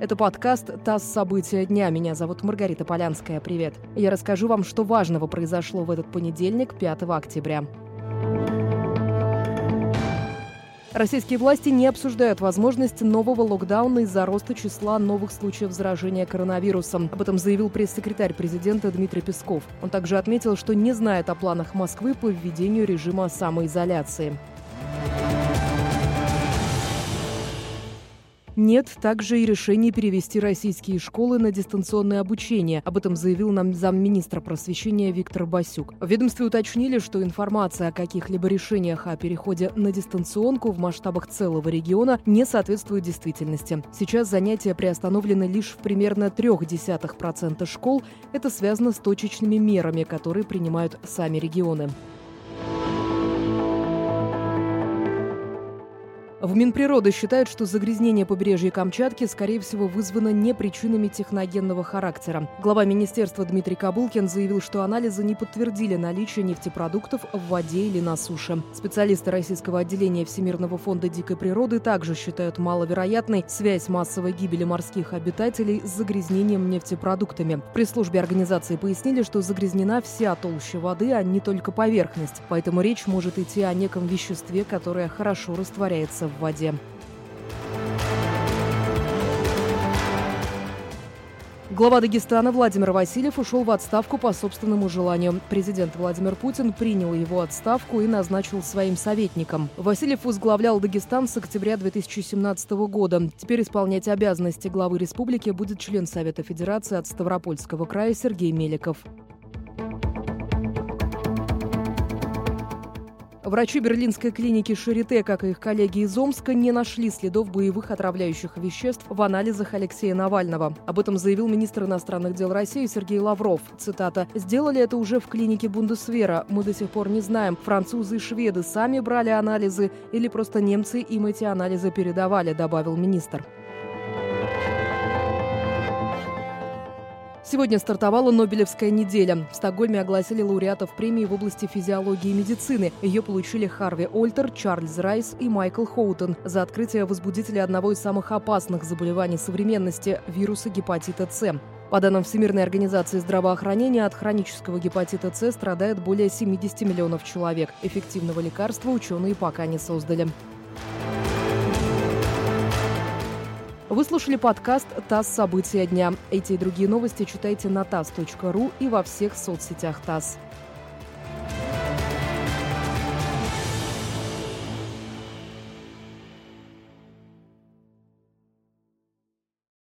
Это подкаст «ТАСС. События дня». Меня зовут Маргарита Полянская. Привет. Я расскажу вам, что важного произошло в этот понедельник, 5 октября. Российские власти не обсуждают возможность нового локдауна из-за роста числа новых случаев заражения коронавирусом. Об этом заявил пресс-секретарь президента Дмитрий Песков. Он также отметил, что не знает о планах Москвы по введению режима самоизоляции. Нет также и решения перевести российские школы на дистанционное обучение. Об этом заявил нам замминистра просвещения Виктор Басюк. В ведомстве уточнили, что информация о каких-либо решениях о переходе на дистанционку в масштабах целого региона не соответствует действительности. Сейчас занятия приостановлены лишь в примерно 0,3% школ. Это связано с точечными мерами, которые принимают сами регионы. В Минприроды считают, что загрязнение побережья Камчатки, скорее всего, вызвано не причинами техногенного характера. Глава министерства Дмитрий Кабулкин заявил, что анализы не подтвердили наличие нефтепродуктов в воде или на суше. Специалисты российского отделения Всемирного фонда дикой природы также считают маловероятной связь массовой гибели морских обитателей с загрязнением нефтепродуктами. В пресс-службе организации пояснили, что загрязнена вся толща воды, а не только поверхность. Поэтому речь может идти о неком веществе, которое хорошо растворяется в воде. Глава Дагестана Владимир Васильев ушел в отставку по собственному желанию. Президент Владимир Путин принял его отставку и назначил своим советником. Васильев возглавлял Дагестан с октября 2017 года. Теперь исполнять обязанности главы республики будет член Совета Федерации от Ставропольского края Сергей Меликов. Врачи берлинской клиники Шарите, как и их коллеги из Омска, не нашли следов боевых отравляющих веществ в анализах Алексея Навального. Об этом заявил министр иностранных дел России Сергей Лавров. Цитата. «Сделали это уже в клинике Бундесвера. Мы до сих пор не знаем, французы и шведы сами брали анализы или просто немцы им эти анализы передавали», добавил министр. Сегодня стартовала Нобелевская неделя. В Стокгольме огласили лауреатов премии в области физиологии и медицины. Ее получили Харви Ольтер, Чарльз Райс и Майкл Хоутон за открытие возбудителя одного из самых опасных заболеваний современности – вируса гепатита С. По данным Всемирной организации здравоохранения, от хронического гепатита С страдает более 70 миллионов человек. Эффективного лекарства ученые пока не создали. Вы слушали подкаст «ТАСС. События дня». Эти и другие новости читайте на tass.ru и во всех соцсетях ТАСС.